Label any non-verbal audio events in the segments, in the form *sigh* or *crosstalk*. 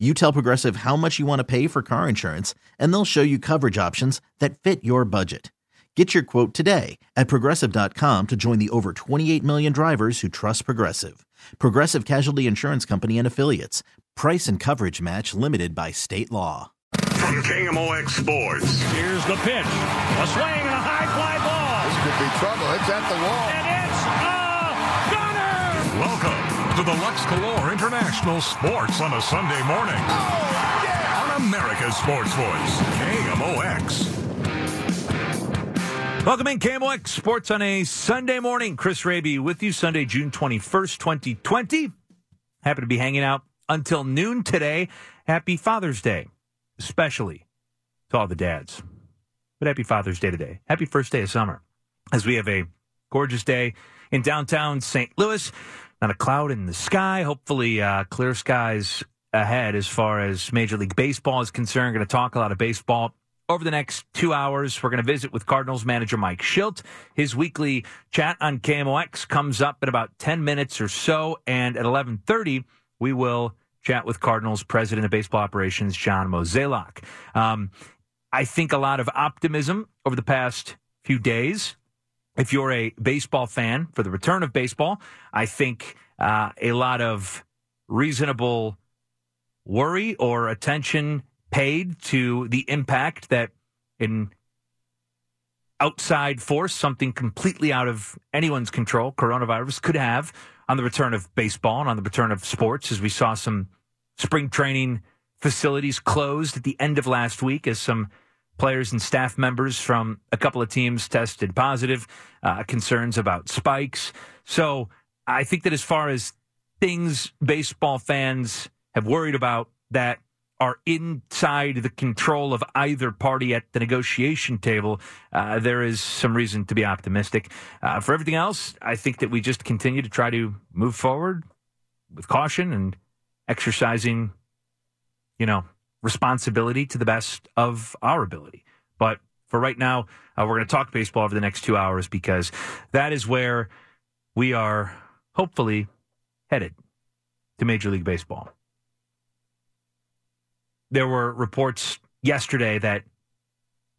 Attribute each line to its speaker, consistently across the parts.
Speaker 1: You tell Progressive how much you want to pay for car insurance, and they'll show you coverage options that fit your budget. Get your quote today at progressive.com to join the over 28 million drivers who trust Progressive. Progressive Casualty Insurance Company and Affiliates. Price and coverage match limited by state law.
Speaker 2: From KMOX Sports.
Speaker 3: Here's the pitch. A swing and a high fly ball.
Speaker 4: This could be trouble. It's at the wall.
Speaker 3: And it's a gunner.
Speaker 2: Welcome to the Lux Galore International Sports on a Sunday morning.
Speaker 4: Oh, yeah.
Speaker 2: On America's Sports Voice, KMOX.
Speaker 3: Welcome in KMOX Sports on a Sunday morning. Chris Raby with you, Sunday, June 21st, 2020. Happy to be hanging out until noon today. Happy Father's Day, especially to all the dads. But happy Father's Day today. Happy first day of summer as we have a gorgeous day in downtown St. Louis. Not a cloud in the sky. Hopefully, uh, clear skies ahead as far as Major League Baseball is concerned. Going to talk a lot of baseball over the next two hours, we're going to visit with Cardinals manager Mike Shildt. His weekly chat on KMOX comes up in about 10 minutes or so. And at 1130, we will chat with Cardinals president of baseball operations, John Mozeliak. Um, I think a lot of optimism over the past few days. If you're a baseball fan for the return of baseball, I think uh, a lot of reasonable worry or attention paid to the impact that an outside force, something completely out of anyone's control, coronavirus could have on the return of baseball and on the return of sports, as we saw some spring training facilities closed at the end of last week as some players and staff members from a couple of teams tested positive, uh, concerns about spikes. So I think that as far as things baseball fans have worried about, that are inside the control of either party at the negotiation table, uh, there is some reason to be optimistic. Uh, for everything else, I think that we just continue to try to move forward with caution and exercising, you know, responsibility to the best of our ability. But for right now, uh, we're going to talk baseball over the next two hours because that is where we are hopefully headed to Major League Baseball there were reports yesterday that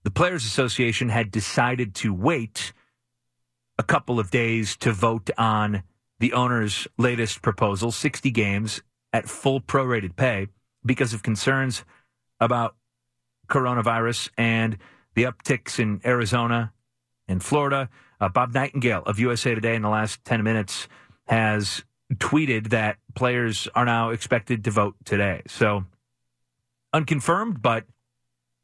Speaker 3: the Players Association had decided to wait a couple of days to vote on the owner's latest proposal 60 games at full prorated pay because of concerns about coronavirus and the upticks in Arizona and Florida. Uh, Bob Nightingale of USA Today in the last 10 minutes has tweeted that players are now expected to vote today. So unconfirmed, but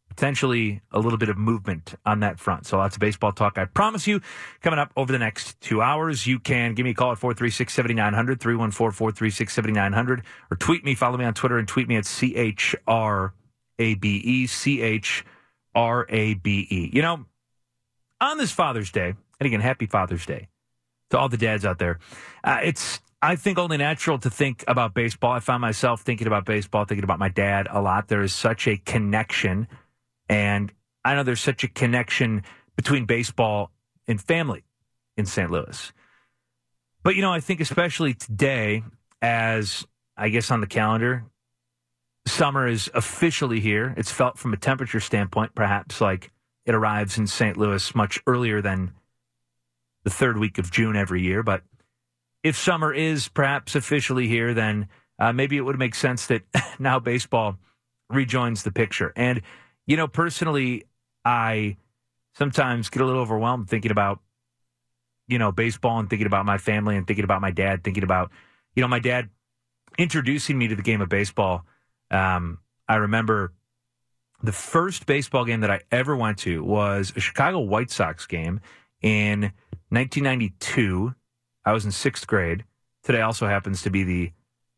Speaker 3: potentially a little bit of movement on that front. So lots of baseball talk. I promise you, coming up over the next two hours, you can give me a call at 436 7900, 314 436 7900, or tweet me, follow me on Twitter, and tweet me at C H R A B E, C H R A B E. You know, on this Father's Day, and again, happy Father's Day to all the dads out there, uh, it's I think only natural to think about baseball. I found myself thinking about baseball, thinking about my dad a lot. There is such a connection, and I know there's such a connection between baseball and family in St. Louis. But, you know, I think especially today, as I guess on the calendar, summer is officially here. It's felt from a temperature standpoint, perhaps like it arrives in St. Louis much earlier than the third week of June every year. But if summer is perhaps officially here, then uh, maybe it would make sense that *laughs* now baseball rejoins the picture. And, you know, personally, I sometimes get a little overwhelmed thinking about, you know, baseball and thinking about my family and thinking about my dad, thinking about, you know, my dad introducing me to the game of baseball. Um, I remember the first baseball game that I ever went to was a Chicago White Sox game in 1992 I was in sixth grade. Today also happens to be the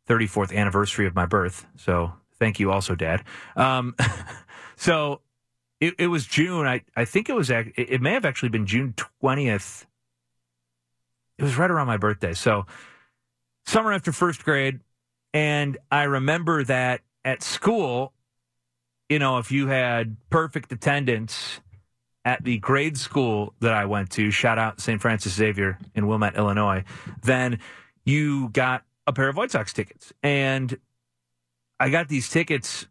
Speaker 3: 34th anniversary of my birth. So thank you also, Dad. Um, *laughs* So it, it was June. I, I think it was, it it may have actually been June 20th. It was right around my birthday. So summer after first grade. And I remember that at school, you know, if you had perfect attendance at the grade school that I went to, shout out St. Francis Xavier in Wilmette, Illinois, then you got a pair of White Sox tickets. And I got these tickets,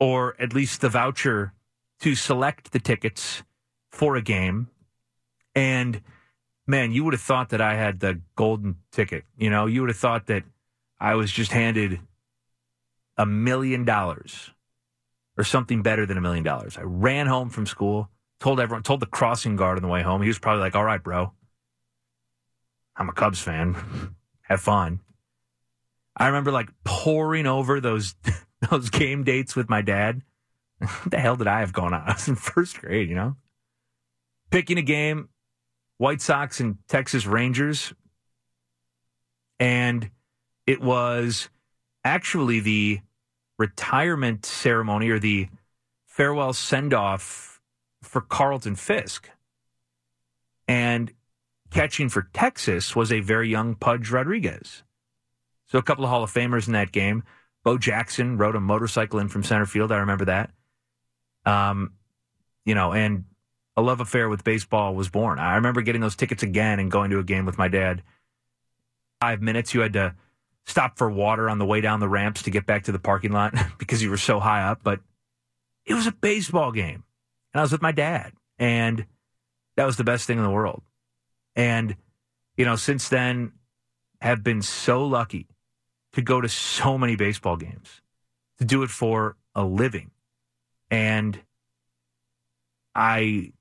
Speaker 3: or at least the voucher to select the tickets for a game. And man, you would have thought that I had the golden ticket. You know, you would have thought that I was just handed a million dollars or something better than a million dollars. I ran home from school, told everyone, told the crossing guard on the way home. He was probably like, all right, bro. I'm a Cubs fan. *laughs* Have fun. I remember like pouring over those *laughs* those game dates with my dad. *laughs* what the hell did I have going on? I was in first grade, you know? Picking a game, White Sox and Texas Rangers. And it was actually the retirement ceremony or the farewell send off for Carlton Fisk. And catching for Texas was a very young Pudge Rodriguez. So a couple of Hall of Famers in that game. Bo Jackson rode a motorcycle in from center field. I remember that. Um, you know, and a love affair with baseball was born. I remember getting those tickets again and going to a game with my dad. Five minutes, you had to stop for water on the way down the ramps to get back to the parking lot *laughs* because you were so high up. But it was a baseball game, and I was with my dad, and that was the best thing in the world. And you know, since then, have been so lucky to go to so many baseball games, to do it for a living. And I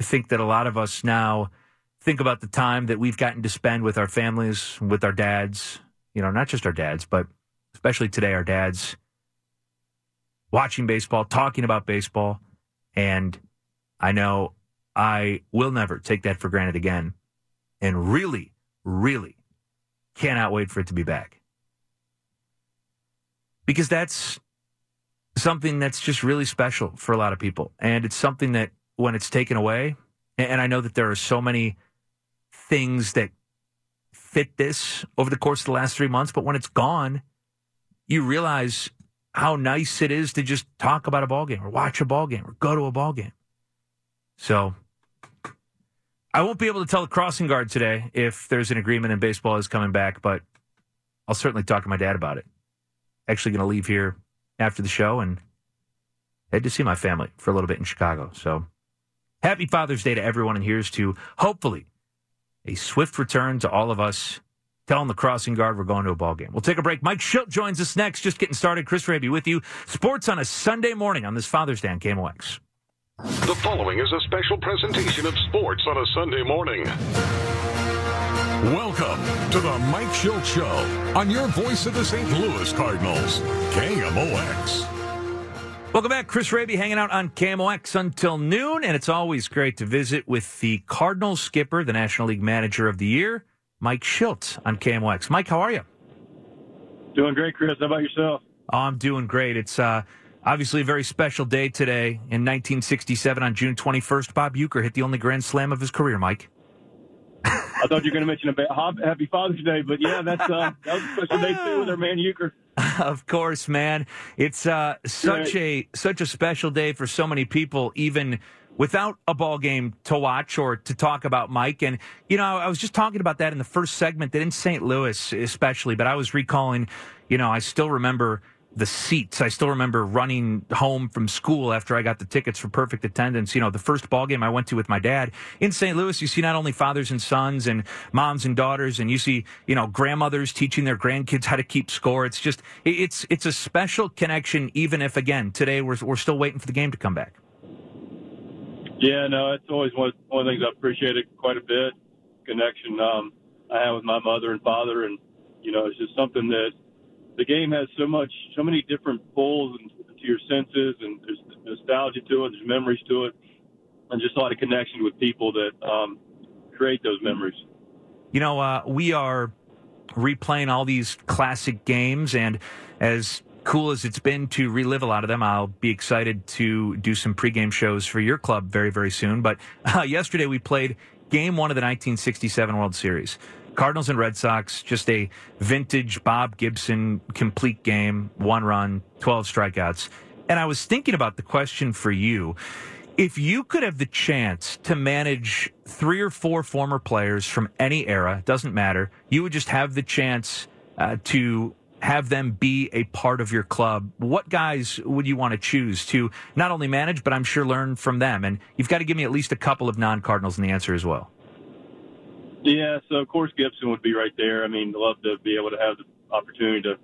Speaker 3: think that a lot of us now think about the time that we've gotten to spend with our families, with our dads, you know, not just our dads, but especially today, our dads watching baseball, talking about baseball. And I know I will never take that for granted again. And really, really cannot wait for it to be back. Because that's something that's just really special for a lot of people. And it's something that when it's taken away, and I know that there are so many things that fit this over the course of the last three months, but when it's gone, you realize how nice it is to just talk about a ball game or watch a ball game or go to a ball game. So I won't be able to tell the crossing guard today if there's an agreement and baseball is coming back, but I'll certainly talk to my dad about it. Actually, going to leave here after the show and head to see my family for a little bit in Chicago. So happy Father's Day to everyone, and here's to hopefully a swift return to all of us telling the crossing guard we're going to a ball game. We'll take a break. Mike Shildt joins us next. Just getting started. Chris Raby with you. Sports on a Sunday morning on this Father's Day on KMOX.
Speaker 2: The following is a special presentation of sports on a Sunday morning. Welcome to the Mike Shildt Show on your voice of the St. Louis Cardinals, KMOX.
Speaker 3: Welcome back. Chris Raby hanging out on KMOX until noon, and it's always great to visit with the Cardinals skipper, the National League Manager of the Year, Mike Shildt on KMOX. Mike, how are you?
Speaker 5: Doing great, Chris. How about yourself?
Speaker 3: Oh, I'm doing great. It's uh, obviously a very special day today. In 1967, on June 21st, Bob Uecker hit the only grand slam of his career, Mike.
Speaker 5: I thought you were going to mention a Happy Father's Day, but yeah, that's uh, that was a special day too with our man Uecker. *laughs*
Speaker 3: of course, man. It's uh, such a such a special day for so many people, even without a ball game to watch or to talk about Mike. And you know, I was just talking about that in the first segment that in St. Louis, especially. But I was recalling, you know, I still remember the seats. I still remember running home from school after I got the tickets for perfect attendance. You know, the first ball game I went to with my dad in St. Louis, you see not only fathers and sons and moms and daughters, and you see, you know, grandmothers teaching their grandkids how to keep score. It's just, it's, it's a special connection, even if again, today we're, we're still waiting for the game to come back.
Speaker 5: Yeah, no, it's always one, one of the things I appreciated quite a bit. Connection um, I have with my mother and father, and you know, it's just something that the game has so much, so many different pulls to your senses, and there's nostalgia to it, there's memories to it, and just a lot of connection with people that um, create those memories.
Speaker 3: You know, uh, we are replaying all these classic games, and as cool as it's been to relive a lot of them, I'll be excited to do some pregame shows for your club very, very soon. But *laughs* uh, yesterday we played game one of the 1967 World Series. Cardinals and Red Sox, just a vintage Bob Gibson complete game, one run, 12 strikeouts. And I was thinking about the question for you. If you could have the chance to manage three or four former players from any era, doesn't matter, you would just have the chance uh, to have them be a part of your club. What guys would you want to choose to not only manage, but I'm sure learn from them? And you've got to give me at least a couple of non Cardinals in the answer as well.
Speaker 5: Yeah, so of course Gibson would be right there. I mean, love to be able to have the opportunity to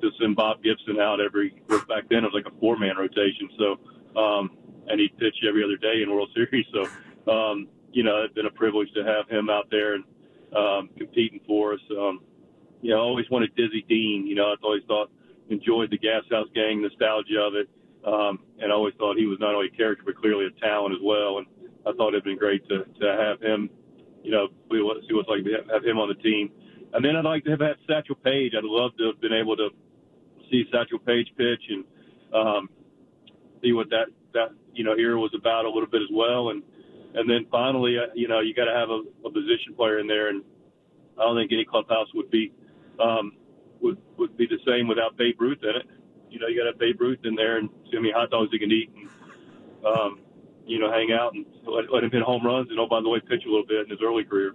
Speaker 5: to send Bob Gibson out every back then it was like a four man rotation. So um and he'd pitch every other day in World Series. So um, you know, it's been a privilege to have him out there and um competing for us. Um you know, I always wanted Dizzy Dean, you know, I always thought enjoyed the Gas House Gang nostalgia of it. Um and I always thought he was not only a character but clearly a talent as well and I thought it'd been great to to have him, you know, we see what it's like to have him on the team. And then I'd like to have had Satchel Paige. I'd love to have been able to see Satchel Paige pitch and um, see what that that you know era was about a little bit as well. And and then finally, uh, you know, you got to have a, a position player in there, and I don't think any clubhouse would be um, would would be the same without Babe Ruth in it. You know, you got to have Babe Ruth in there and see how many hot dogs he can eat, and um, you know, hang out and let, let him hit home runs, and oh by the way, pitch a little bit in his early career.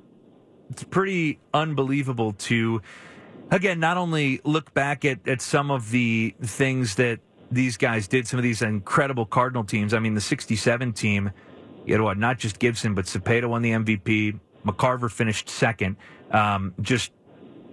Speaker 3: It's pretty unbelievable to again, not only look back at, at some of the things that these guys did, some of these incredible Cardinal teams. I mean, the 67 team, you know what, not just Gibson, but Cepeda won the MVP. McCarver finished second. Um, just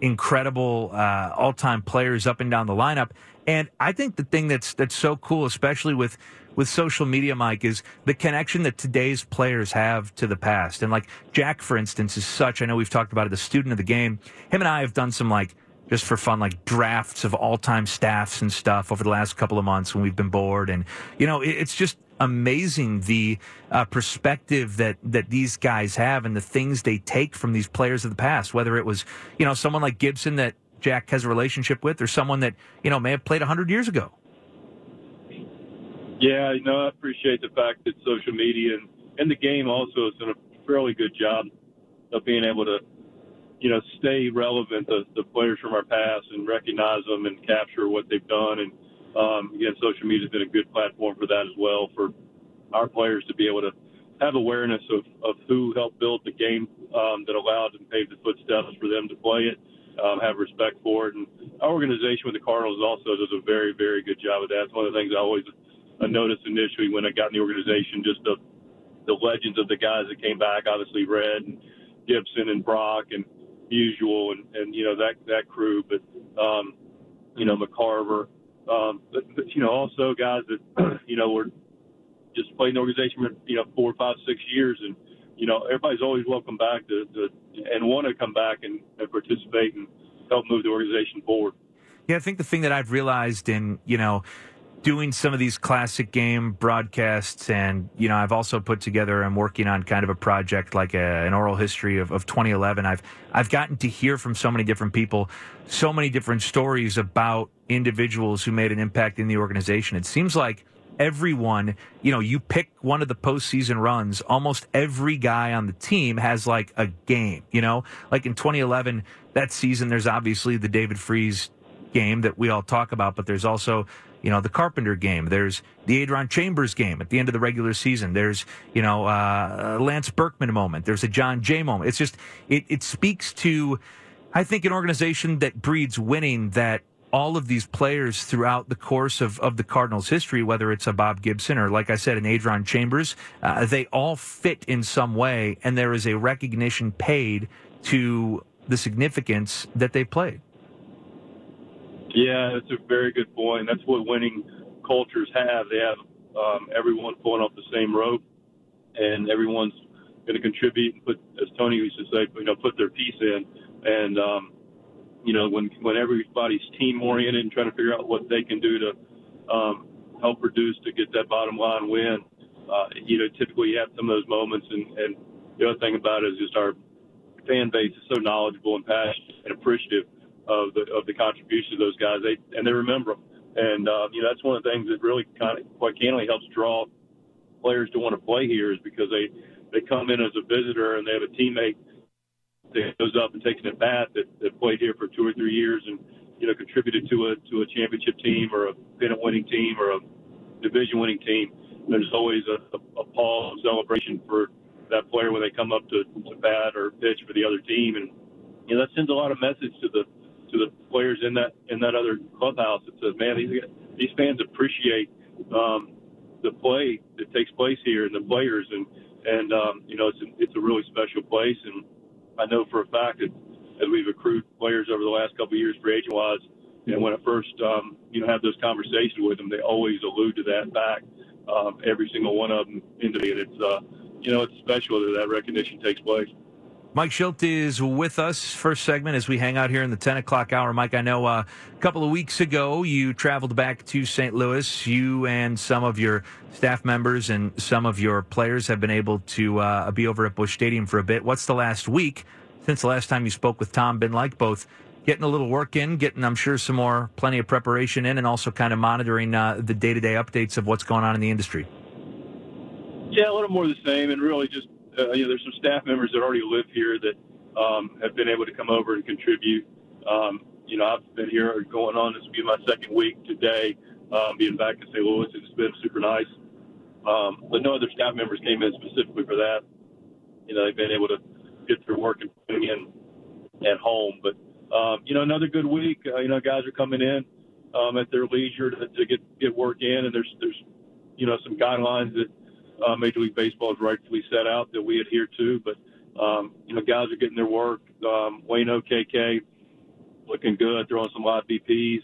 Speaker 3: incredible uh, all time players up and down the lineup. And I think the thing that's that's so cool, especially with with social media, Mike, is the connection that today's players have to the past. And like Jack, for instance, is such. I know we've talked about it. The student of the game. Him and I have done some like just for fun, like drafts of all time staffs and stuff over the last couple of months when we've been bored. And, you know, it's just amazing the uh, perspective that, that these guys have and the things they take from these players of the past, whether it was, you know, someone like Gibson that Jack has a relationship with or someone that, you know, may have played 100 years ago.
Speaker 5: Yeah, you know, I appreciate the fact that social media and, and the game also has done a fairly good job of being able to you know, stay relevant to the players from our past and recognize them and capture what they've done. And um, again, social media has been a good platform for that as well for our players to be able to have awareness of, of who helped build the game um, that allowed and paved the footsteps for them to play it, um, have respect for it. And our organization with the Cardinals also does a very, very good job of that. It's one of the things I always I noticed initially when I got in the organization, just the the legends of the guys that came back, obviously Red and Gibson and Brock and usual and, and you know that that crew, but um, you know McCarver, um, but, but you know also guys that *clears throat* you know were just playing the organization for you know four, five, six years, and you know everybody's always welcome back to, to and want to come back and, and participate and help move the organization forward.
Speaker 3: Yeah, I think the thing that I've realized in you know doing some of these classic game broadcasts. And you know i've also put together i'm working on kind of a project like a, an oral history of, of 2011 i've i've gotten to hear from so many different people so many different stories about individuals who made an impact in the organization. It seems like everyone you know you pick one of the postseason runs almost every guy on the team has like a game you know? Like in 2011 that season there's obviously the david freese game that we all talk about but there's also you know, the Carpenter game. There's the Adron Chambers game at the end of the regular season. There's, you know, uh, Lance Berkman moment. There's a Jon Jay moment. It's just, it, it speaks to, I think, an organization that breeds winning that all of these players throughout the course of, of the Cardinals' history, whether it's a Bob Gibson or, like I said, an Adron Chambers, uh, they all fit in some way, and there is a recognition paid to the significance that they played.
Speaker 5: Yeah, that's a very good point. That's what winning cultures have. They have um, everyone pulling off the same rope, and everyone's going to contribute and put, as Tony used to say, you know, put their piece in. And um, you know, when when everybody's team oriented and trying to figure out what they can do to um, help produce to get that bottom line win, uh, you know, typically you have some of those moments. And, and the other thing about it is just our fan base is so knowledgeable and passionate and appreciative of the of the contributions of those guys. They and they remember them, and uh, you know that's one of the things that really kind of quite candidly helps draw players to want to play here is because they they come in as a visitor and they have a teammate that goes up and takes an at bat that, that played here for two or three years and you know contributed to a to a championship team or a pennant winning team or a division winning team. There's always a, a, a pause celebration for that player when they come up to, to bat or pitch for the other team, and you know that sends a lot of message to the to the players in that in that other clubhouse that says, man, these these fans appreciate um, the play that takes place here and the players, and and um, you know it's a, it's a really special place, and I know for a fact that as we've accrued players over the last couple of years, free agent wise, and when I first um, you know have those conversations with them, they always allude to that fact. Um, every single one of them into me, and it's uh, you know it's special that that recognition takes place.
Speaker 3: Mike Shildt is with us first segment as we hang out here in the 10 o'clock hour. Mike, I know uh, a couple of weeks ago you traveled back to St. Louis. You and some of your staff members and some of your players have been able to uh, be over at Busch Stadium for a bit. What's the last week since the last time you spoke with Tom been like? Both getting a little work in, getting, I'm sure, some more, plenty of preparation in, and also kind of monitoring uh, the day to day updates of what's going on in the industry.
Speaker 5: Yeah, a little more the same, and really just uh, you know, there's some staff members that already live here that um, have been able to come over and contribute. Um, you know, I've been here going on. This will be my second week today, um, being back in St. Louis. It's been super nice. Um, but no other staff members came in specifically for that. You know, they've been able to get their work and in at home. But um, you know, another good week. Uh, you know, guys are coming in um, at their leisure to, to get get work in, and there's there's you know some guidelines that uh, Major League Baseball has rightfully set out that we adhere to. But um, you know, guys are getting their work. Um, Wayne OKK looking good, throwing some live BPs.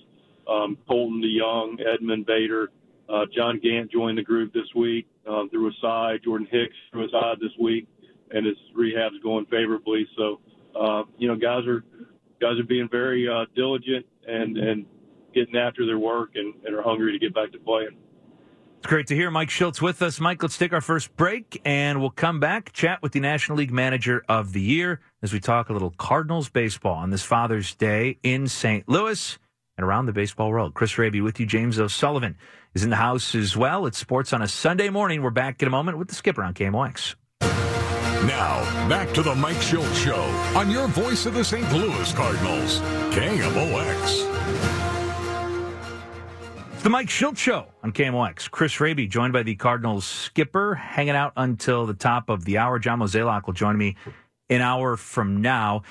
Speaker 5: Um, Kolten DeJong, Edman Bader, uh, John Gant joined the group this week um, through a side. Jordan Hicks through a side this week, and his rehab's going favorably. So, uh, you know, guys are guys are being very uh, diligent and and getting after their work and, and are hungry to get back to playing.
Speaker 3: It's great to hear Mike Shildt with us. Mike, let's take our first break and we'll come back, chat with the National League Manager of the Year as we talk a little Cardinals baseball on this Father's Day in St. Louis and around the baseball world. Chris Raby with you. James O'Sullivan is in the house as well. It's sports on a Sunday morning. We're back in a moment with the skipper on KMOX.
Speaker 2: Now, back to the Mike Shildt Show on your voice of the St. Louis Cardinals, KMOX
Speaker 3: the Mike Shildt Show on KMOX. Chris Raby, joined by the Cardinals skipper, hanging out until the top of the hour. John Mozeliak will join me an hour from now.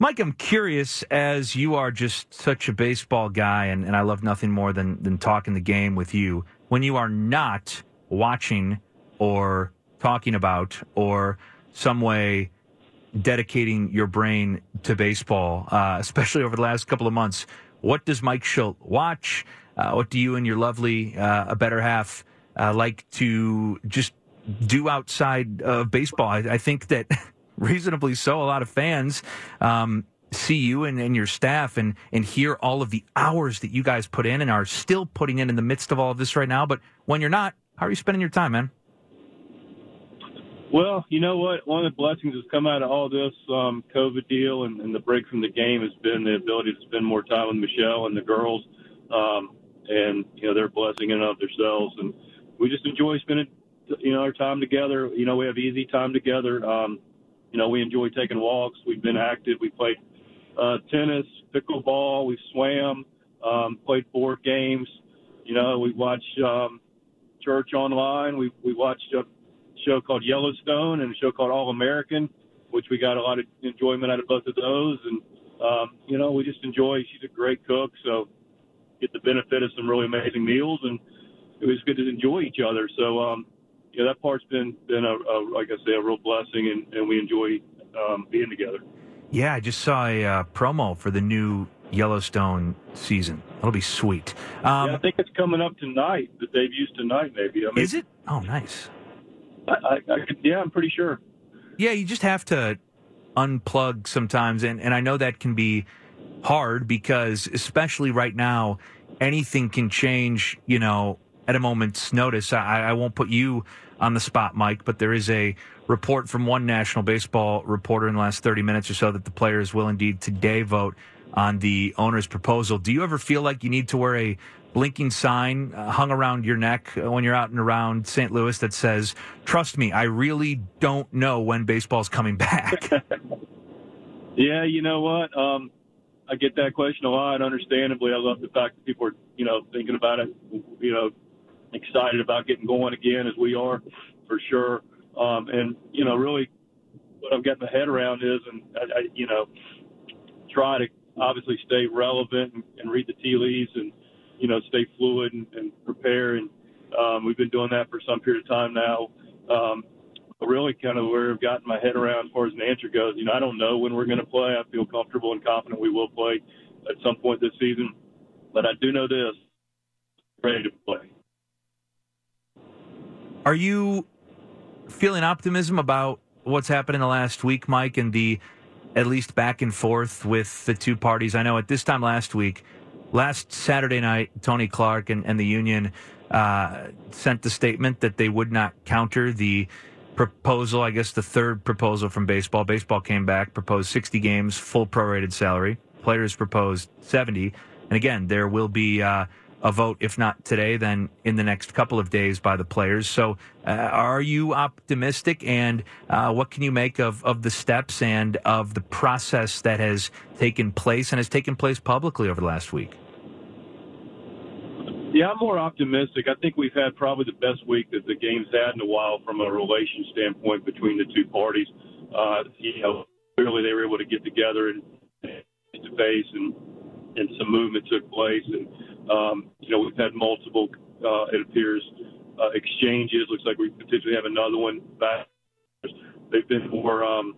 Speaker 3: Mike, I'm curious, as you are just such a baseball guy, and, and I love nothing more than, than talking the game with you, when you are not watching or talking about or some way dedicating your brain to baseball, uh, especially over the last couple of months, what does Mike Shildt watch? Uh, what do you and your lovely, uh, a better half, uh, like to just do outside of baseball? I, I think that *laughs* reasonably so, a lot of fans um, see you and, and, your staff and, and hear all of the hours that you guys put in and are still putting in in the midst of all of this right now. But when you're not, how are you spending your time, man?
Speaker 5: Well, you know what? One of the blessings that's come out of all this um, COVID deal and, and the break from the game has been the ability to spend more time with Michelle and the girls. Um, and you know they're blessing in of themselves, and we just enjoy spending you know our time together. You know we have easy time together. Um, you know we enjoy taking walks. We've been active. We played uh, tennis, pickleball. We swam, um, played board games. You know we watch um, church online. We we watched a show called Yellowstone and a show called All American, which we got a lot of enjoyment out of both of those. And um, you know we just enjoy. She's a great cook, so get the benefit of some really amazing meals, and it was good to enjoy each other. So, um, yeah, that part's been been a, a like I say, a real blessing, and, and we enjoy um, being together.
Speaker 3: Yeah, I just saw a uh, promo for the new Yellowstone season. That'll be sweet.
Speaker 5: Um, yeah, I think it's coming up tonight. The debuts tonight, maybe. I
Speaker 3: mean, is it? Oh, nice.
Speaker 5: I, I, I yeah, I'm pretty sure.
Speaker 3: Yeah, you just have to unplug sometimes, and and I know that can be hard because, especially right now, anything can change, you know, at a moment's notice. I, I won't put you on the spot, Mike, but there is a report from one national baseball reporter in the last 30 minutes or so that the players will indeed today vote on the owner's proposal. Do you ever feel like you need to wear a blinking sign uh, hung around your neck uh, when you're out and around St. Louis that says, "Trust me, I really don't know when baseball's coming back." *laughs* *laughs*
Speaker 5: yeah, you know what? Um, I get that question a lot. Understandably, I love the fact that people are, you know, thinking about it. You know, excited about getting going again as we are, for sure. Um, and you know, really, what I've got my head around is, and I, I you know, try to obviously stay relevant and, and read the tea leaves and you know stay fluid and, and prepare. And um, we've been doing that for some period of time now. Um, really, kind of where I've gotten my head around as far as an answer goes, you know, I don't know when we're going to play. I feel comfortable and confident we will play at some point this season, but I do know this: ready to play.
Speaker 3: Are you feeling optimism about what's happened in the last week, Mike, and the at least back and forth with the two parties? I know at this time last week, last Saturday night, Tony Clark and, and the union uh, sent the statement that they would not counter the proposal, I guess the third proposal from baseball. Baseball came back, proposed 60 games, full prorated salary. Players proposed 70. And again, there will be uh, a vote, if not today, then in the next couple of days by the players. So, uh, are you optimistic? And uh, what can you make of, of the steps and of the process that has taken place and has taken place publicly over the last week?
Speaker 5: Yeah, I'm more optimistic. I think we've had probably the best week that the game's had in a while from a relation standpoint between the two parties. Uh, you know, clearly they were able to get together and face to face and and some movement took place. And um, you know, we've had multiple, uh, it appears, uh, exchanges. Looks like we potentially have another one back. They've been more, um,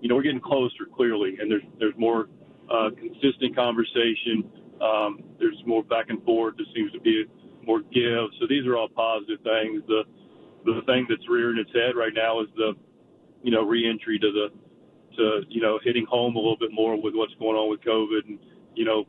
Speaker 5: you know, we're getting closer clearly, and there's there's more uh, consistent conversation. Um, there's more back and forth. There seems to be more give. So these are all positive things. The the thing that's rearing its head right now is the, you know, reentry to the to you know hitting home a little bit more with what's going on with COVID and you know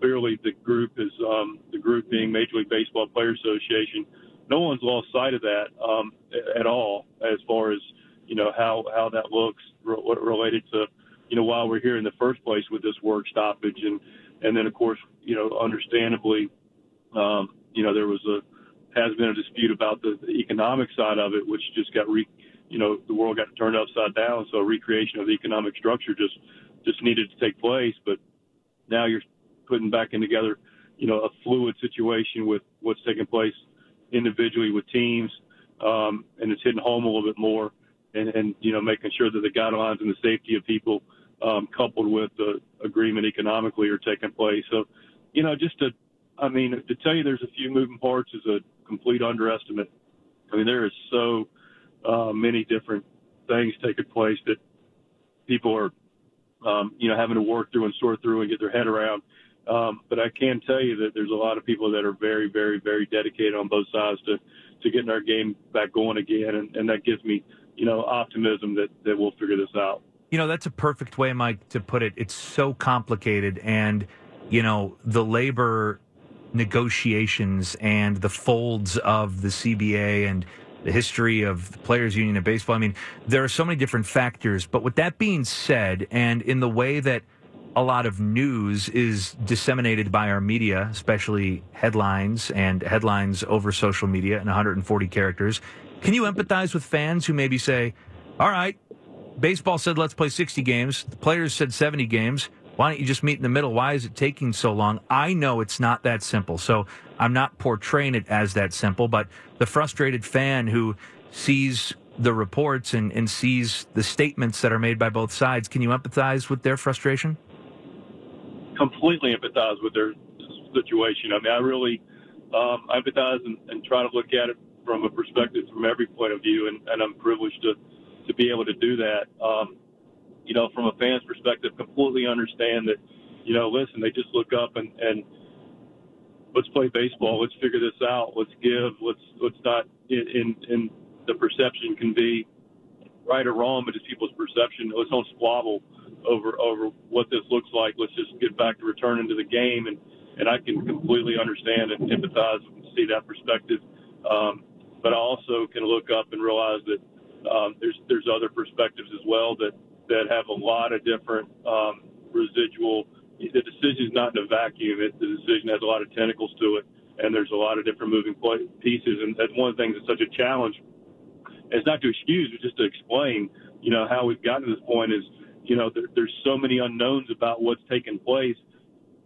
Speaker 5: clearly the group is um, the group being Major League Baseball Players Association. No one's lost sight of that um, at all, as far as you know how how that looks re- related to you know why we're here in the first place with this work stoppage, and and then of course you know understandably, um, you know there was a has been a dispute about the, the economic side of it, which just got re you know the world got turned upside down, so a recreation of the economic structure just just needed to take place, but now you're putting back in together, you know, a fluid situation with what's taking place individually with teams, um, and it's hitting home a little bit more, and, and you know, making sure that the guidelines and the safety of people, um, coupled with the agreement economically, are taking place. So, you know, just to, I mean, to tell you there's a few moving parts is a complete underestimate. I mean, there is so uh, many different things taking place that people are, um, you know, having to work through and sort through and get their head around. Um, but I can tell you that there's a lot of people that are very, very, very dedicated on both sides to, to getting our game back going again. And, and that gives me, you know, optimism that, that we'll figure this out.
Speaker 3: You know, that's a perfect way, Mike, to put it. It's so complicated. And, you know, the labor negotiations and the folds of the CBA and the history of the Players Union of Baseball. I mean, there are so many different factors. But with that being said, and in the way that – a lot of news is disseminated by our media, especially headlines and headlines over social media in 140 characters. Can you empathize with fans who maybe say, all right, baseball said let's play 60 games, the players said 70 games. Why don't you just meet in the middle? Why is it taking so long? I know it's not that simple. So I'm not portraying it as that simple, but the frustrated fan who sees the reports and, and sees the statements that are made by both sides, can you empathize with their frustration?
Speaker 5: completely empathize with their situation. I mean, I really um, empathize and, and try to look at it from a perspective from every point of view, and, and I'm privileged to to be able to do that. Um, you know, from a fan's perspective, completely understand that. You know, listen, they just look up and and let's play baseball. Let's figure this out. Let's give. Let's let's not in in, the perception can be right or wrong, but it's people's perception. Let's don't squabble over over what this looks like. Let's just get back to returning to the game, and and I can completely understand and empathize and see that perspective. Um, but I also can look up and realize that um, there's there's other perspectives as well that that have a lot of different um, residual the decision is not in a vacuum. It, the decision has a lot of tentacles to it, and there's a lot of different moving pieces. And that's one of the things that's such a challenge. It's not to excuse, but just to explain, you know, how we've gotten to this point is, you know, there, there's so many unknowns about what's taking place.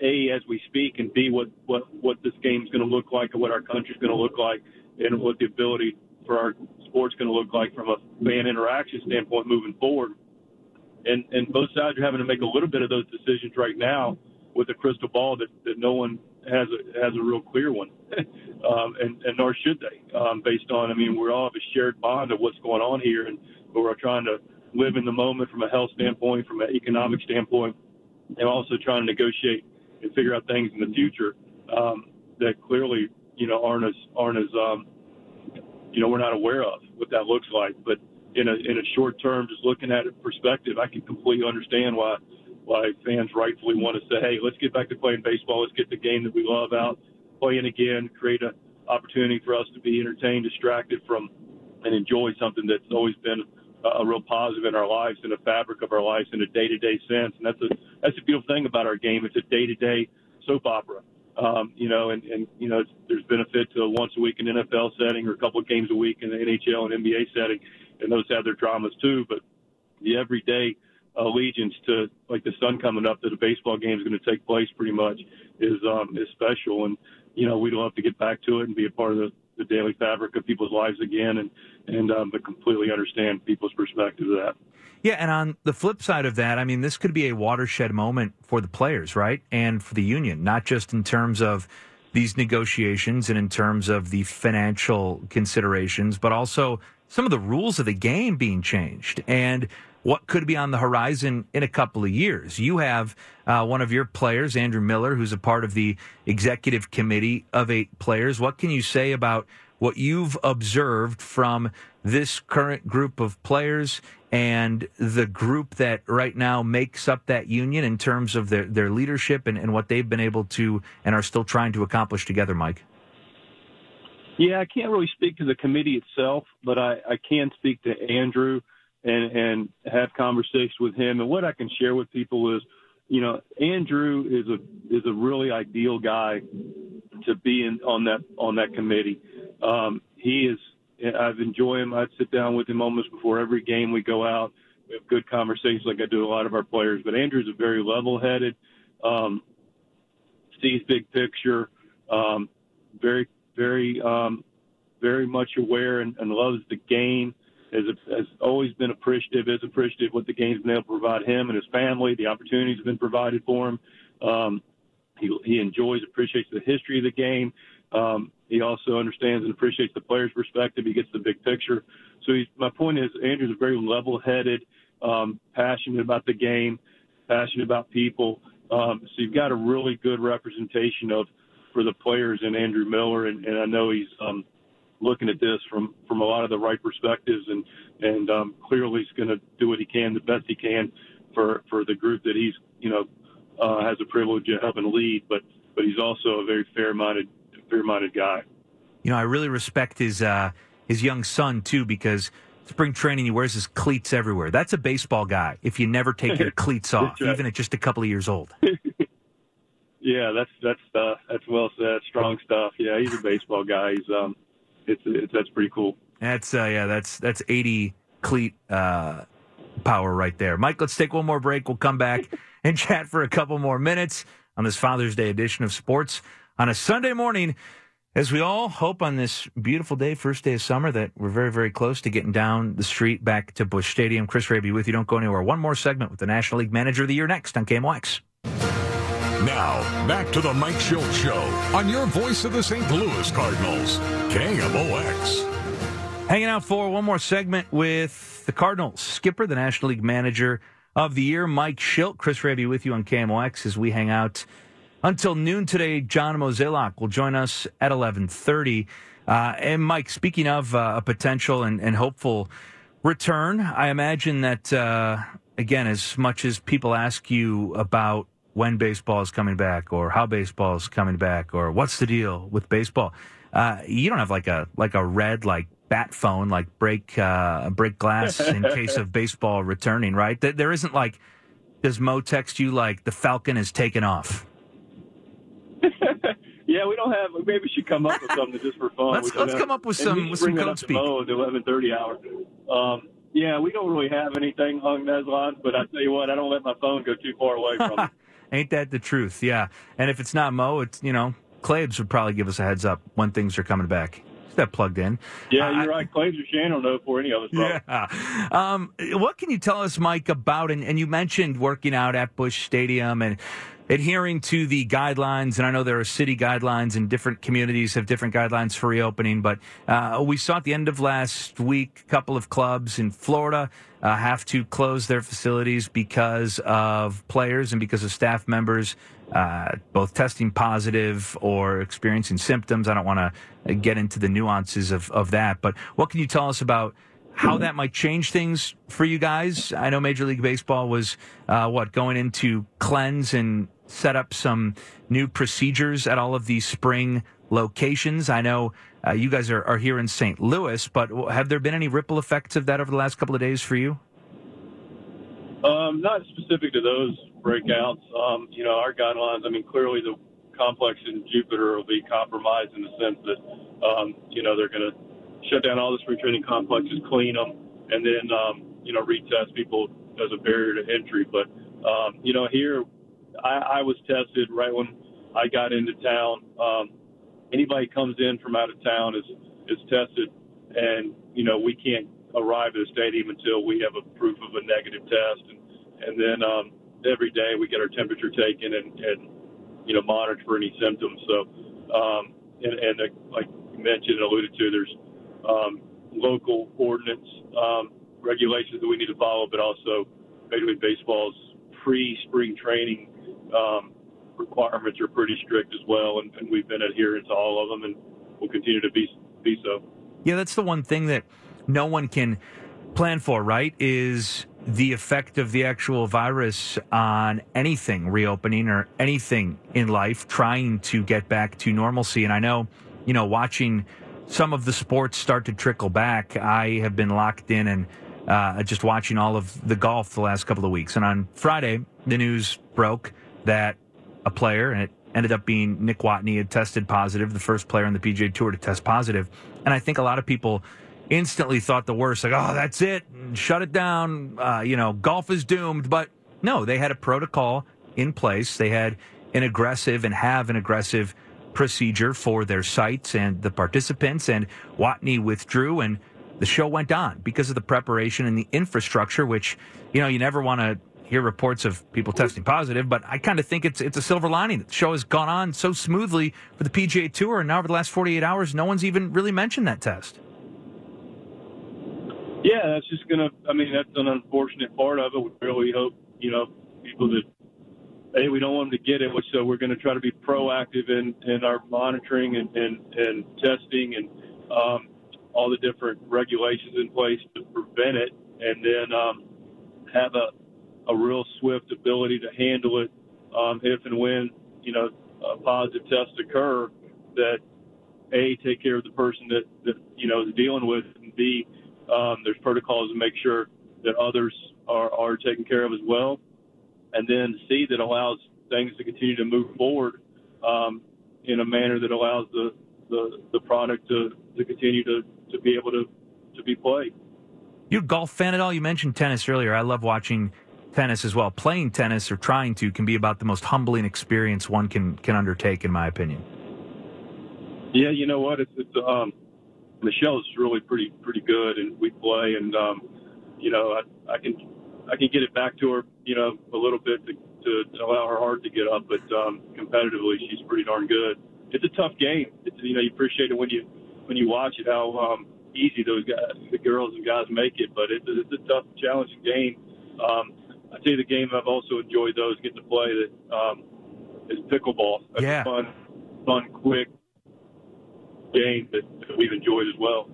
Speaker 5: A, as we speak, and B, what what what this game's going to look like, and what our country's going to look like, and what the ability for our sport's going to look like from a fan interaction standpoint moving forward. And and both sides are having to make a little bit of those decisions right now with a crystal ball that, that no one has a, has a real clear one, *laughs* um, and, and nor should they, um, based on I mean we all have a shared bond of what's going on here, and but we're trying to live in the moment from a health standpoint, from an economic standpoint, and also trying to negotiate and figure out things in the future um, that clearly you know aren't as aren't as um, you know we're not aware of what that looks like, but in a in a short term, just looking at it perspective, I can completely understand why why fans rightfully want to say, hey, let's get back to playing baseball. Let's get the game that we love out playing again. Create an opportunity for us to be entertained, distracted from, and enjoy something that's always been a, real positive in our lives and a fabric of our lives in a day-to-day sense. And that's a that's a beautiful thing about our game. It's a day-to-day soap opera. Um, you know, and, and you know, there's benefit to a once a week in NFL setting or a couple of games a week in the NHL and NBA setting and those have their dramas too. But the everyday allegiance to like the sun coming up that a baseball game is going to take place pretty much is um, is special. And you know we'd love to get back to it and be a part of the, the daily fabric of people's lives again, and and um, but completely understand people's perspective of that.
Speaker 3: Yeah, and on the flip side of that, I mean, this could be a watershed moment for the players, right, and for the union, not just in terms of these negotiations and in terms of the financial considerations, but also some of the rules of the game being changed and what could be on the horizon in a couple of years. You have uh, one of your players, Andrew Miller, who's a part of the executive committee of eight players. What can you say about what you've observed from this current group of players and the group that right now makes up that union in terms of their, their leadership and, and what they've been able to and are still trying to accomplish together, Mike?
Speaker 5: Yeah, I can't really speak to the committee itself, but I, I can speak to Andrew and, and have conversations with him. And what I can share with people is, you know, Andrew is a is a really ideal guy to be in on that on that committee. Um, he is. I've enjoyed him. I'd sit down with him almost before every game we go out. We have good conversations, like I do a lot of our players. But Andrew's a very level-headed, um, sees big picture, um, very very um, very much aware and, and loves the game. Has, has always been appreciative, is appreciative what the game's been able to provide him and his family. The opportunities have been provided for him. Um, he, he enjoys, appreciates the history of the game. Um, he also understands and appreciates the player's perspective. He gets the big picture. So he's, my point is, Andrew's very level-headed, um, passionate about the game, passionate about people. Um, so you've got a really good representation of for the players and Andrew Miller, and, and I know he's um, looking at this from from a lot of the right perspectives, and and um, clearly he's going to do what he can, the best he can, for for the group that he's you know uh, has the privilege of helping lead. But but he's also a very fair minded fair minded guy.
Speaker 3: You know, I really respect his uh, his young son too because spring training he wears his cleats everywhere. That's a baseball guy. If you never take your *laughs* cleats off, right. even at just a couple of years old. *laughs*
Speaker 5: Yeah, that's that's uh, that's well said. Strong stuff. Yeah, he's a baseball guy. He's um, it's, it's that's pretty cool.
Speaker 3: That's uh, yeah, that's that's eighty cleat uh, power right there. Mike, let's take one more break. We'll come back *laughs* and chat for a couple more minutes on this Father's Day edition of Sports on a Sunday morning. As we all hope on this beautiful day, first day of summer, that we're very, very close to getting down the street back to Busch Stadium. Chris Raby with you. Don't go anywhere. One more segment with the National League Manager of the Year next on KMOX.
Speaker 2: Now, back to the Mike Shildt Show on your voice of the St. Louis Cardinals, KMOX.
Speaker 3: Hanging out for one more segment with the Cardinals skipper, the National League Manager of the Year, Mike Shildt. Chris Raby with you on KMOX as we hang out until noon today. John Mozeliak will join us at 1130. Uh, and Mike, speaking of uh, a potential and, and, hopeful return, I imagine that, uh, again, as much as people ask you about when baseball is coming back or how baseball is coming back or what's the deal with baseball. Uh, you don't have like a like a red like bat phone like break uh, break glass in *laughs* case of baseball returning, right? There isn't like does Mo text you like the Falcon is taken off? *laughs*
Speaker 5: yeah, we don't have. Maybe we should come up with something just for fun.
Speaker 3: let's let's come up with some with some code speak.
Speaker 5: Mo the eleven thirty hour. Um, yeah, we don't really have anything along those lines, but I tell you what, I don't let my phone go too far away from it. *laughs*
Speaker 3: Ain't that the truth? Yeah. And if it's not Mo, it's you know, Claves would probably give us a heads up when things are coming back. Is that plugged in?
Speaker 5: Yeah, you're uh, right. Claves or Shannon don't know for any of us.
Speaker 3: Yeah. Um, what can you tell us, Mike, about and, and you mentioned working out at Busch Stadium and adhering to the guidelines. And I know there are city guidelines and different communities have different guidelines for reopening. But uh, we saw at the end of last week, a couple of clubs in Florida uh, have to close their facilities because of players and because of staff members. Uh, both testing positive or experiencing symptoms. I don't want to get into the nuances of, of that, but what can you tell us about how that might change things for you guys? I know Major League Baseball was uh, what going into cleanse and set up some new procedures at all of these spring locations. I know uh, you guys are, are here in St. Louis, but have there been any ripple effects of that over the last couple of days for you?
Speaker 5: Um, not specific to those breakouts. Um, you know, our guidelines, I mean, clearly the complex in Jupiter will be compromised in the sense that, um, you know, they're going to shut down all the spring training complexes, clean them, and then, um, you know, retest people as a barrier to entry. But, um, you know, here I, I was tested right when I got into town. Um, anybody comes in from out of town is is tested, and you know we can't arrive at a stadium until we have a proof of a negative test, and and then um, every day we get our temperature taken and and you know monitored for any symptoms. So um, and, and uh, like you mentioned and alluded to, there's um, local ordinance um, regulations that we need to follow, but also Major League Baseball's pre-spring training um, requirements are pretty strict as well, and, and we've been adhering to all of them, and will continue to be be so.
Speaker 3: Yeah, that's the one thing that no one can plan for, right? Is the effect of the actual virus on anything reopening or anything in life trying to get back to normalcy. And I know, you know, watching some of the sports start to trickle back, I have been locked in and uh, just watching all of the golf the last couple of weeks. And on Friday, the news broke that a player, and it ended up being Nick Watney, had tested positive, the first player on the PGA Tour to test positive. And I think a lot of people instantly thought the worst, like, oh, that's it, shut it down. Uh, you know, golf is doomed. But no, they had a protocol in place. They had an aggressive and have an aggressive procedure for their sites and the participants. And Watney withdrew, and the show went on because of the preparation and the infrastructure, which, you know, you never want to hear reports of people testing positive, but I kind of think it's it's a silver lining. The show has gone on so smoothly for the PGA Tour, and now over the last 48 hours, no one's even really mentioned that test.
Speaker 5: Yeah, that's just gonna. I mean, that's an unfortunate part of it. We really hope, you know, people that hey, we don't want them to get it, so we're going to try to be proactive in in our monitoring and and, and testing and um, all the different regulations in place to prevent it, and then um, have a a real swift ability to handle it um, if and when you know positive tests occur. That a take care of the person that that you know is dealing with, and b um, there's protocols to make sure that others are are taken care of as well, and then c that allows things to continue to move forward um, in a manner that allows the the, the product to, to continue to, to be able to, to be played.
Speaker 3: You're a golf fan at all? You mentioned tennis earlier. I love watching tennis as well. Playing tennis or trying to can be about the most humbling experience one can can undertake, in my opinion.
Speaker 5: Yeah, you know what? It's, it's um, Michelle's really pretty pretty good, and we play, and um, you know, I, I can I can get it back to her, you know, a little bit to, to, to allow her heart to get up, but um, competitively, she's pretty darn good. It's a tough game. It's you know, you appreciate it when you when you watch it how um, easy those guys, the girls and guys make it, but it's, it's a tough, challenging game. Um, I tell you, the game I've also enjoyed those getting to play that um, is pickleball. That's
Speaker 3: yeah.
Speaker 5: a fun, fun, quick game that, that we've enjoyed as well.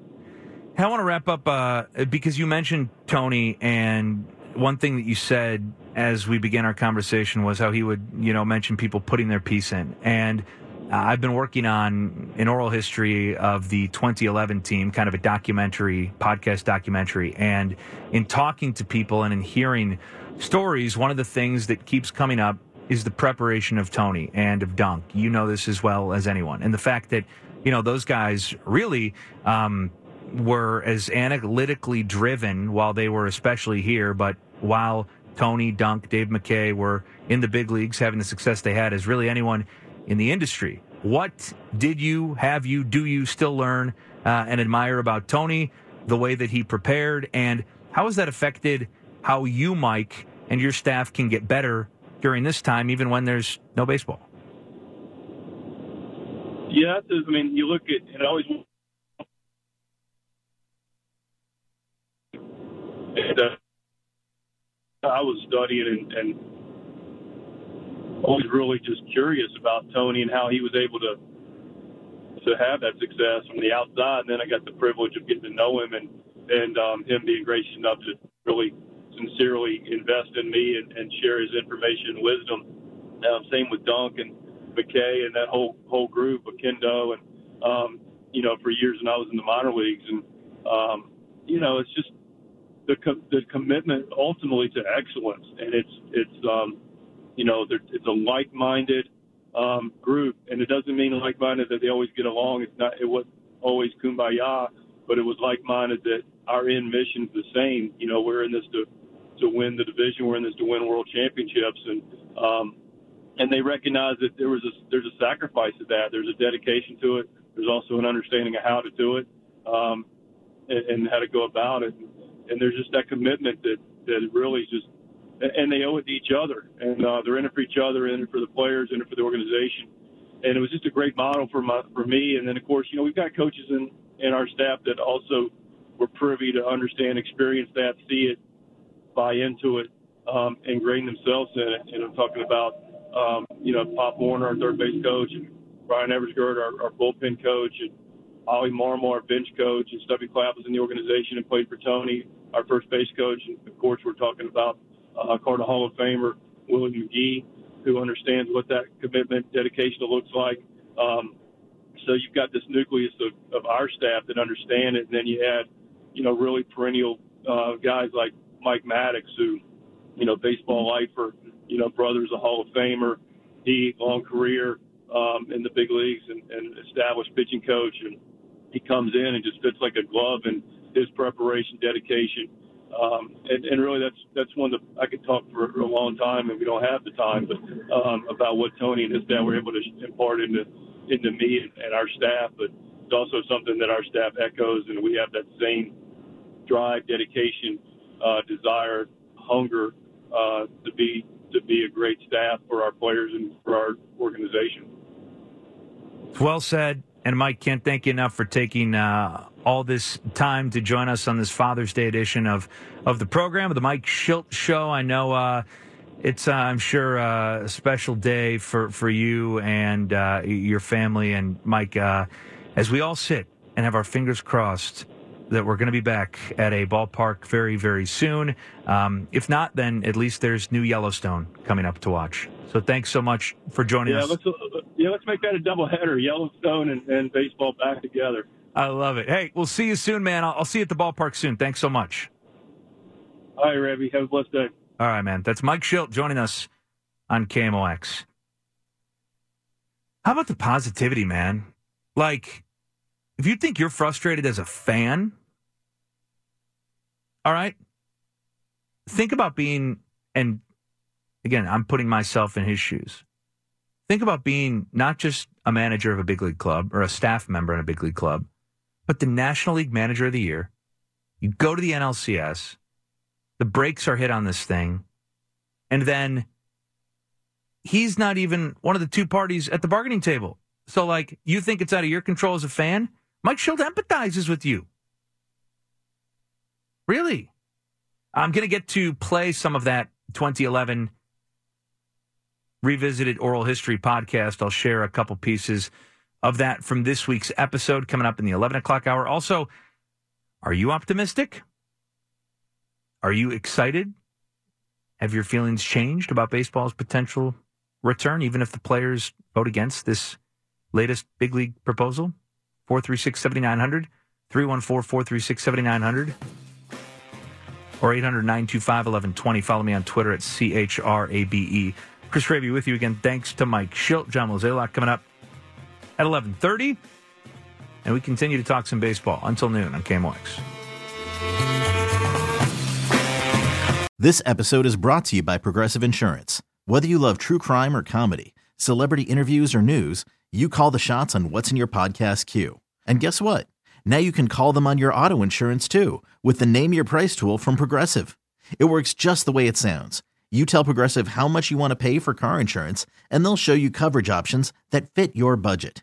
Speaker 3: I want to wrap up uh, because you mentioned Tony, and one thing that you said as we began our conversation was how he would, you know, mention people putting their piece in. And I've been working on an oral history of the 2011 team, kind of a documentary, podcast documentary. And in talking to people and in hearing stories, one of the things that keeps coming up is the preparation of Tony and of Dunk. You know this as well as anyone. And the fact that, you know, those guys really um, were as analytically driven while they were especially here, but while Tony, Dunk, Dave McKay were in the big leagues having the success they had as really anyone in the industry. What did you, have you, do you still learn uh, and admire about Tony, the way that he prepared, and how has that affected how you, Mike, and your staff can get better during this time, even when there's no baseball?
Speaker 5: Yeah, I mean, you look at it always. And, uh, I was studying and, and always really just curious about Tony and how he was able to to have that success from the outside. And then I got the privilege of getting to know him and and um, him being gracious enough to really sincerely invest in me and, and share his information and wisdom. Um, same with Dunk and McKay and that whole whole group, Oquendo, and um, you know, for years when I was in the minor leagues, and um, you know, it's just the co- the commitment ultimately to excellence, and it's it's um, you know, it's a like-minded um, group, and it doesn't mean like-minded that they always get along. It's not. It was always kumbaya, but it was like-minded that our end mission's the same. You know, we're in this to to win the division. We're in this to win world championships, and um, and they recognize that there was a there's a sacrifice to that. There's a dedication to it. There's also an understanding of how to do it, um, and, and how to go about it. And there's just that commitment that that really just and they owe it to each other. And uh, they're in it for each other, in it for the players, in it for the organization. And it was just a great model for my for me. And then of course, you know, we've got coaches in in our staff that also were privy to understand, experience that, see it, buy into it, um, ingrain themselves in it. And I'm talking about, um, you know, Pop Warner, our third base coach, and Brian Eversgerd, our, our bullpen coach, and Ollie Marmol, our bench coach, and Stubby Clapp was in the organization and played for Tony, our first base coach. And of course, we're talking about uh, Cardinal Hall of Famer Willie McGee, who understands what that commitment, dedication looks like. Um, so you've got this nucleus of, of our staff that understand it, and then you add, you know, really perennial uh, guys like Mike Maddux, who, you know, baseball lifer, you know, brother's a Hall of Famer, he long career um, in the big leagues and, and established pitching coach, and he comes in and just fits like a glove in his preparation, dedication um, and, and really, that's that's one that I could talk for a long time, and we don't have the time, but um, about what Tony and his dad were able to impart into into me and, and our staff. But it's also something that our staff echoes, and we have that same drive, dedication, uh, desire, hunger uh, to be to be a great staff for our players and for our organization.
Speaker 3: Well said. And Mike, can't thank you enough for taking uh, all this time to join us on this Father's Day edition of of the program of the Mike Shildt Show. I know uh, it's, uh, I'm sure, uh, a special day for for you and uh, your family. And Mike, uh, as we all sit and have our fingers crossed that we're going to be back at a ballpark very, very soon. Um, if not, then at least there's new Yellowstone coming up to watch. So thanks so much for joining
Speaker 5: yeah,
Speaker 3: us.
Speaker 5: Let's, uh, yeah, let's make that a double header: Yellowstone and, and baseball back together.
Speaker 3: I love it. Hey, we'll see you soon, man. I'll, I'll see you at the ballpark soon. Thanks so much.
Speaker 5: All right, Rabbi. Have a blessed day.
Speaker 3: All right, man. That's Mike Shildt joining us on KMOX. How about the positivity, man? Like, if you think you're frustrated as a fan, all right, think about being, and again, I'm putting myself in his shoes. Think about being not just a manager of a big league club or a staff member in a big league club, but the National League Manager of the Year. You go to the NLCS, the brakes are hit on this thing, and then he's not even one of the two parties at the bargaining table. So, like, you think it's out of your control as a fan? Mike Shildt empathizes with you. Really? I'm going to get to play some of that 2011 revisited oral history podcast. I'll share a couple pieces of that from this week's episode coming up in the 11 o'clock hour. Also, are you optimistic? Are you excited? Have your feelings changed about baseball's potential return, even if the players vote against this latest big league proposal? 436 7900, 314 436 7900, or 800 925 1120. Follow me on Twitter at CHRABE. Chris Raby with you again. Thanks to Mike Shildt. John Mozeliak coming up at 1130. And we continue to talk some baseball until noon on KMOX.
Speaker 1: This episode is brought to you by Progressive Insurance. Whether you love true crime or comedy, celebrity interviews or news, you call the shots on what's in your podcast queue. And guess what? Now you can call them on your auto insurance too with the Name Your Price tool from Progressive. It works just the way it sounds. You tell Progressive how much you want to pay for car insurance, and they'll show you coverage options that fit your budget.